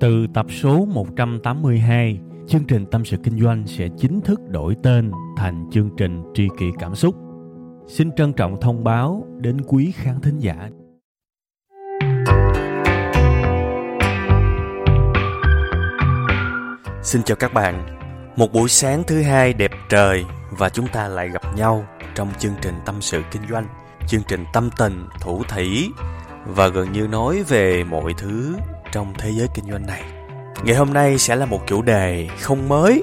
Từ tập số 182, chương trình Tâm sự Kinh doanh sẽ chính thức đổi tên thành chương trình Tri kỷ Cảm xúc. Xin trân trọng thông báo đến quý khán thính giả. Xin chào các bạn. Một buổi sáng thứ hai đẹp trời và chúng ta lại gặp nhau trong chương trình Tâm sự Kinh doanh, chương trình tâm tình, thủ thủy và gần như nói về mọi thứ trong thế giới kinh doanh này. Ngày hôm nay sẽ là một chủ đề không mới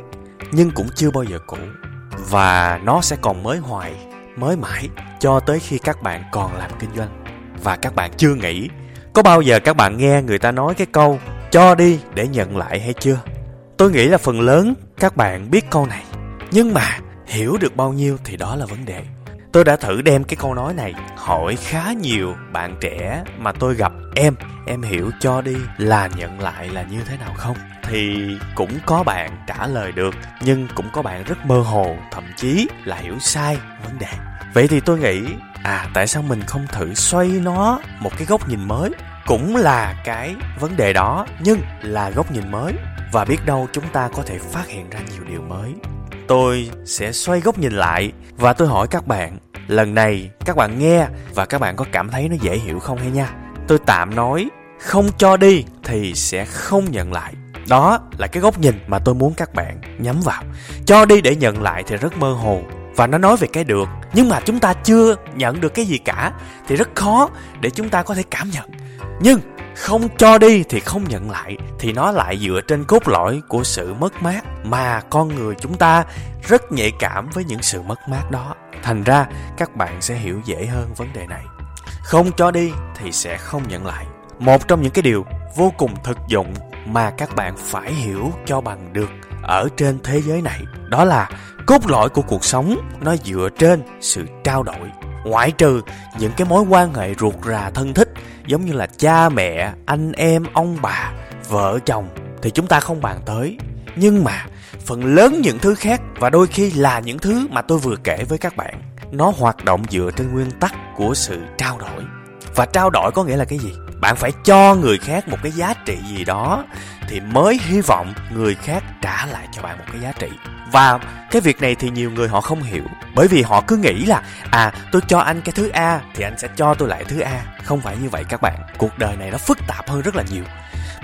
nhưng cũng chưa bao giờ cũ và nó sẽ còn mới hoài, mới mãi cho tới khi các bạn còn làm kinh doanh và các bạn chưa nghĩ có bao giờ các bạn nghe người ta nói cái câu cho đi để nhận lại hay chưa? Tôi nghĩ là phần lớn các bạn biết câu này nhưng mà hiểu được bao nhiêu thì đó là vấn đề. Tôi đã thử đem cái câu nói này hỏi khá nhiều bạn trẻ mà tôi gặp em, em hiểu cho đi là nhận lại là như thế nào không? Thì cũng có bạn trả lời được, nhưng cũng có bạn rất mơ hồ, thậm chí là hiểu sai vấn đề. Vậy thì tôi nghĩ, à tại sao mình không thử xoay nó một cái góc nhìn mới? Cũng là cái vấn đề đó, nhưng là góc nhìn mới. Và biết đâu chúng ta có thể phát hiện ra nhiều điều mới tôi sẽ xoay góc nhìn lại và tôi hỏi các bạn, lần này các bạn nghe và các bạn có cảm thấy nó dễ hiểu không hay nha? Tôi tạm nói, không cho đi thì sẽ không nhận lại. Đó là cái góc nhìn mà tôi muốn các bạn nhắm vào. Cho đi để nhận lại thì rất mơ hồ và nó nói về cái được. Nhưng mà chúng ta chưa nhận được cái gì cả thì rất khó để chúng ta có thể cảm nhận. Nhưng không cho đi thì không nhận lại, thì nó lại dựa trên cốt lõi của sự mất mát mà con người chúng ta rất nhạy cảm với những sự mất mát đó. Thành ra, các bạn sẽ hiểu dễ hơn vấn đề này. Không cho đi thì sẽ không nhận lại. Một trong những cái điều vô cùng thực dụng mà các bạn phải hiểu cho bằng được ở trên thế giới này, đó là cốt lõi của cuộc sống nó dựa trên sự trao đổi. Ngoại trừ những cái mối quan hệ ruột rà thân thích giống như là cha mẹ, anh em, ông bà, vợ, chồng thì chúng ta không bàn tới. Nhưng mà, phần lớn những thứ khác và đôi khi là những thứ mà tôi vừa kể với các bạn, nó hoạt động dựa trên nguyên tắc của sự trao đổi. Và trao đổi có nghĩa là cái gì? Bạn phải cho người khác một cái giá trị gì đó thì mới hy vọng người khác trả lại cho bạn một cái giá trị. Và cái việc này thì nhiều người họ không hiểu, bởi vì họ cứ nghĩ là à tôi cho anh cái thứ a thì anh sẽ cho tôi lại thứ a. Không phải như vậy các bạn, cuộc đời này nó phức tạp hơn rất là nhiều.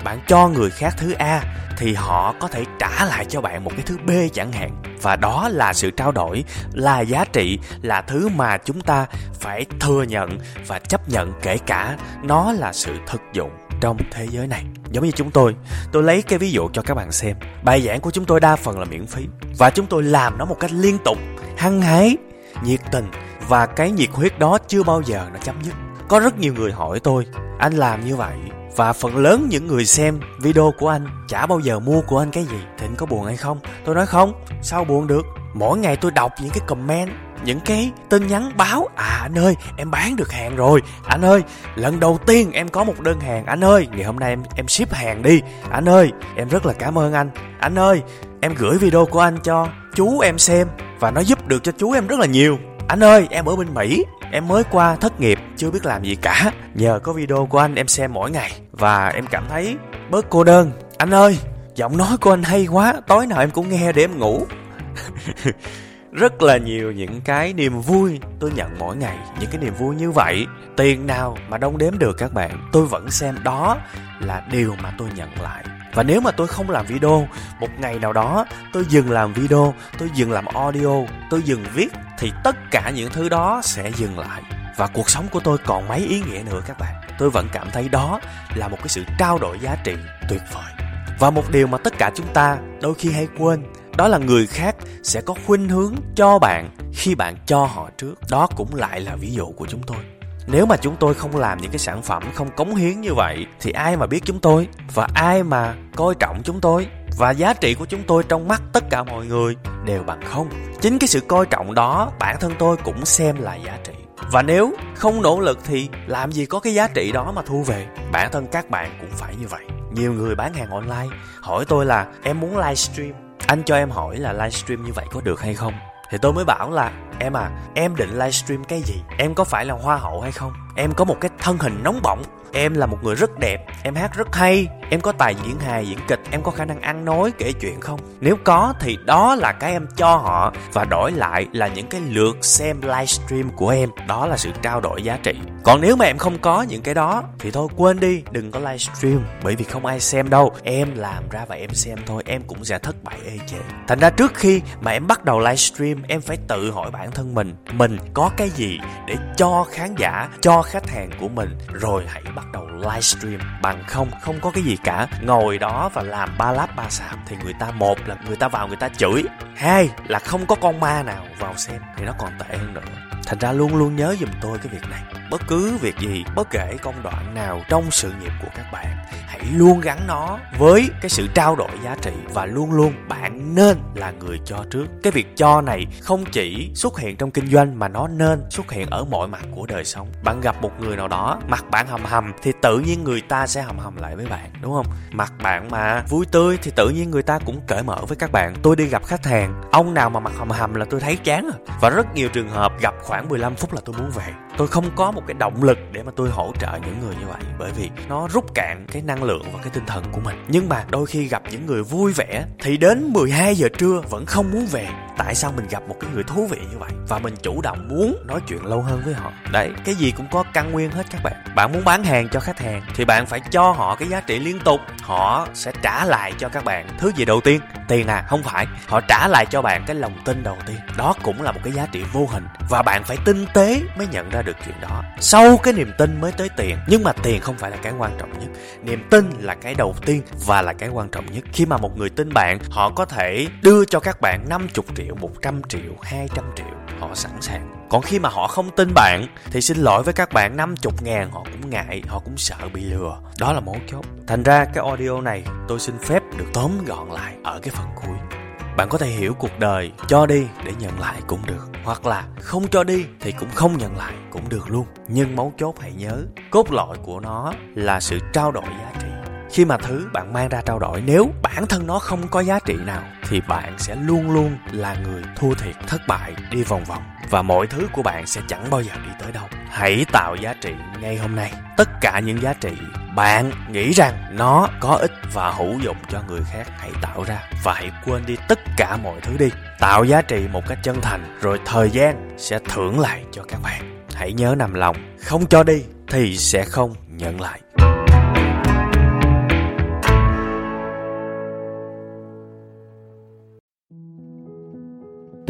Bạn cho người khác thứ a thì họ có thể trả lại cho bạn một cái thứ b chẳng hạn. Và đó là sự trao đổi, là giá trị, là thứ mà chúng ta phải thừa nhận và chấp nhận kể cả. Nó là sự thực dụng trong thế giới này giống như chúng tôi tôi lấy cái ví dụ cho các bạn xem. Bài giảng của chúng tôi đa phần là miễn phí. Và chúng tôi làm nó một cách liên tục, hăng hái, nhiệt tình. Và cái nhiệt huyết đó chưa bao giờ nó chấm dứt. Có rất nhiều người hỏi tôi, anh làm như vậy? Và phần lớn những người xem video của anh chả bao giờ mua của anh cái gì. Thịnh có buồn hay không? Tôi nói, không, sao buồn được? Mỗi ngày tôi đọc những cái comment những cái tin nhắn báo. À anh ơi, em bán được hàng rồi. Anh ơi, lần đầu tiên em có một đơn hàng. Anh ơi, ngày hôm nay em em ship hàng đi. Anh ơi, em rất là cảm ơn anh. Anh ơi, em gửi video của anh cho chú em xem và nó giúp được cho chú em rất là nhiều. Anh ơi, em ở bên mỹ, em mới qua thất nghiệp, chưa biết làm gì cả. Nhờ có video của anh em xem mỗi ngày và em cảm thấy bớt cô đơn. Anh ơi, giọng nói của anh hay quá, tối nào em cũng nghe để em ngủ. rất là nhiều những cái niềm vui tôi nhận mỗi ngày, những cái niềm vui như vậy. Tiền nào mà đông đếm được các bạn, tôi vẫn xem đó là điều mà tôi nhận lại. Và nếu mà tôi không làm video, một ngày nào đó tôi dừng làm video, tôi dừng làm audio, tôi dừng viết, thì tất cả những thứ đó sẽ dừng lại. Và cuộc sống của tôi còn mấy ý nghĩa nữa các bạn. Tôi vẫn cảm thấy đó là một cái sự trao đổi giá trị tuyệt vời. Và một điều mà tất cả chúng ta đôi khi hay quên, đó là người khác sẽ có khuynh hướng cho bạn khi bạn cho họ trước. Đó cũng lại là ví dụ của chúng tôi. Nếu mà chúng tôi không làm những cái sản phẩm không cống hiến như vậy, thì ai mà biết chúng tôi? Và ai mà coi trọng chúng tôi? Và giá trị của chúng tôi trong mắt tất cả mọi người đều bằng không? Chính cái sự coi trọng đó, bản thân tôi cũng xem là giá trị. Và nếu không nỗ lực thì làm gì có cái giá trị đó mà thu về? Bản thân các bạn cũng phải như vậy. Nhiều người bán hàng online hỏi tôi là, em muốn livestream anh cho em hỏi là livestream như vậy có được hay không? Thì tôi mới bảo là, em à em định livestream cái gì? Em có phải là hoa hậu hay không? Em có một cái thân hình nóng bỏng. Em là một người rất đẹp, em hát rất hay. Em có tài diễn hài, diễn kịch, em có khả năng ăn nói, kể chuyện không? Nếu có thì đó là cái em cho họ và đổi lại là những cái lượt xem livestream của em. Đó là sự trao đổi giá trị còn nếu mà em không có những cái đó, thì thôi, quên đi, đừng có livestream bởi vì không ai xem đâu. Em làm ra và em xem thôi, em cũng sẽ thất bại ê chề. Thành ra trước khi mà em bắt đầu livestream em phải tự hỏi bản thân mình mình có cái gì để cho khán giả, cho khách hàng của mình, rồi hãy bắt đầu livestream bằng không không có cái gì cả. Ngồi đó và làm ba láp ba sạp thì người ta một là người ta vào người ta chửi. Hai là không có con ma nào vào xem, thì nó còn tệ hơn nữa. Thành ra luôn luôn nhớ giùm tôi cái việc này bất cứ việc gì, bất kể công đoạn nào trong sự nghiệp của các bạn, hãy luôn gắn nó với cái sự trao đổi giá trị và luôn luôn bạn nên là người cho trước. Cái việc cho này không chỉ xuất hiện trong kinh doanh mà nó nên xuất hiện ở mọi mặt của đời sống. Bạn gặp một người nào đó, mặt bạn hầm hầm thì tự nhiên người ta sẽ hầm hầm lại với bạn, đúng không? Mặt bạn mà vui tươi thì tự nhiên người ta cũng cởi mở với các bạn. Tôi đi gặp khách hàng, ông nào mà mặt hầm hầm là tôi thấy chán à. Và rất nhiều trường hợp gặp khoảng 15 phút là tôi muốn về. Tôi không có một cái động lực để mà tôi hỗ trợ những người như vậy. Bởi vì nó rút cạn cái năng lượng và cái tinh thần của mình. Nhưng mà đôi khi gặp những người vui vẻ thì đến 12 giờ trưa vẫn không muốn về. Tại sao mình gặp một cái người thú vị như vậy? Và mình chủ động muốn nói chuyện lâu hơn với họ. Đấy, cái gì cũng có căn nguyên hết các bạn. Bạn muốn bán hàng cho khách hàng thì bạn phải cho họ cái giá trị liên tục. Họ sẽ trả lại cho các bạn thứ gì đầu tiên? Tiền à không phải. Họ trả lại cho bạn cái lòng tin đầu tiên. Đó cũng là một cái giá trị vô hình. Và bạn phải tinh tế mới nhận ra được chuyện đó. Sau cái niềm tin mới tới tiền. Nhưng mà tiền không phải là cái quan trọng nhất. Niềm tin là cái đầu tiên và là cái quan trọng nhất. Khi mà một người tin bạn, họ có thể đưa cho các bạn 50 triệu 100 triệu 200 triệu họ sẵn sàng. Còn khi mà họ không tin bạn, thì xin lỗi với các bạn 50 ngàn họ cũng ngại, họ cũng sợ bị lừa. Đó là mấu chốt. Thành ra cái audio này tôi xin phép được tóm gọn lại ở cái phần cuối. Bạn có thể hiểu cuộc đời, cho đi để nhận lại cũng được. Hoặc là không cho đi thì cũng không nhận lại cũng được luôn. Nhưng mấu chốt hãy nhớ, cốt lõi của nó là sự trao đổi giá trị khi mà thứ bạn mang ra trao đổi, nếu bản thân nó không có giá trị nào, thì bạn sẽ luôn luôn là người thua thiệt, thất bại, đi vòng vòng. Và mọi thứ của bạn sẽ chẳng bao giờ đi tới đâu. Hãy tạo giá trị ngay hôm nay. Tất cả những giá trị bạn nghĩ rằng nó có ích và hữu dụng cho người khác, hãy tạo ra. Và hãy quên đi tất cả mọi thứ đi. Tạo giá trị một cách chân thành, rồi thời gian sẽ thưởng lại cho các bạn. Hãy nhớ nằm lòng, không cho đi thì sẽ không nhận lại.